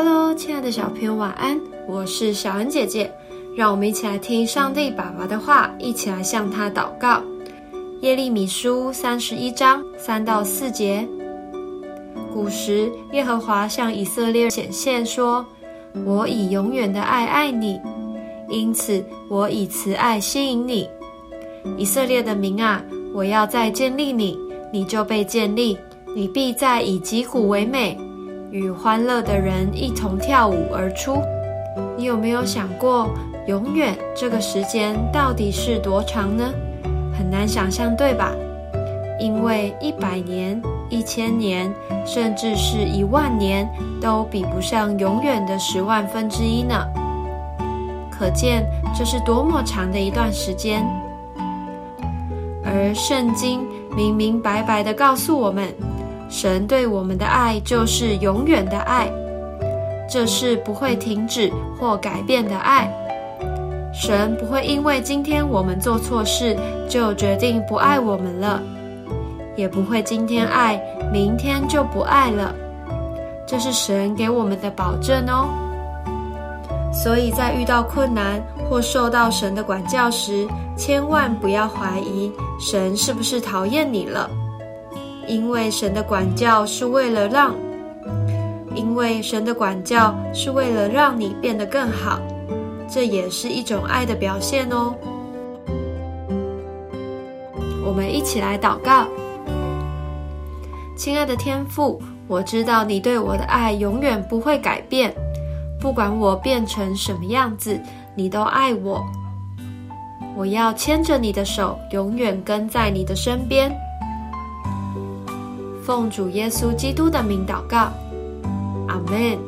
Hello，亲爱的小朋友，晚安！我是小恩姐姐，让我们一起来听上帝爸爸的话，一起来向他祷告。耶利米书三十一章三到四节。古时，耶和华向以色列显现说：“我以永远的爱爱你，因此我以慈爱吸引你。以色列的民啊，我要再建立你，你就被建立，你必再以击鼓为美。”与欢乐的人一同跳舞而出。你有没有想过，永远这个时间到底是多长呢？很难想象，对吧？因为一百年、一千年，甚至是一万年，都比不上永远的十万分之一呢。可见这是多么长的一段时间。而圣经明明白白的告诉我们。神对我们的爱就是永远的爱，这是不会停止或改变的爱。神不会因为今天我们做错事就决定不爱我们了，也不会今天爱，明天就不爱了。这是神给我们的保证哦。所以在遇到困难或受到神的管教时，千万不要怀疑神是不是讨厌你了。因为神的管教是为了让，因为神的管教是为了让你变得更好，这也是一种爱的表现哦。我们一起来祷告，亲爱的天父，我知道你对我的爱永远不会改变，不管我变成什么样子，你都爱我。我要牵着你的手，永远跟在你的身边。奉主耶稣基督的名祷告，阿门。